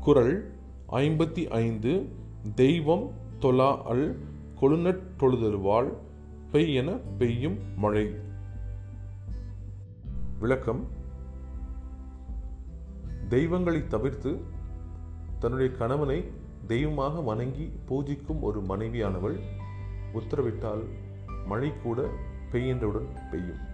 குரல் ஐம்பத்தி ஐந்து தெய்வம் தொலா அல் கொழுநட் தொழுதருவாள் பெய்யென பெய்யும் மழை. விளக்கம். தெய்வங்களை தவிர்த்து தன்னுடைய கணவனை தெய்வமாக வணங்கி பூஜிக்கும் ஒரு மனைவியானவள் உத்தரவிட்டால் மழை கூட பெய்கின்றவுடன் பெய்யும்.